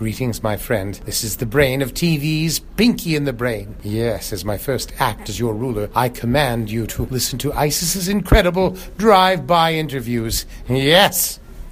Greetings, my friend. This is the brain of TV's Pinky and the Brain. Yes, as my first act as your ruler, I command you to listen to ISIS's incredible drive-by interviews. Yes!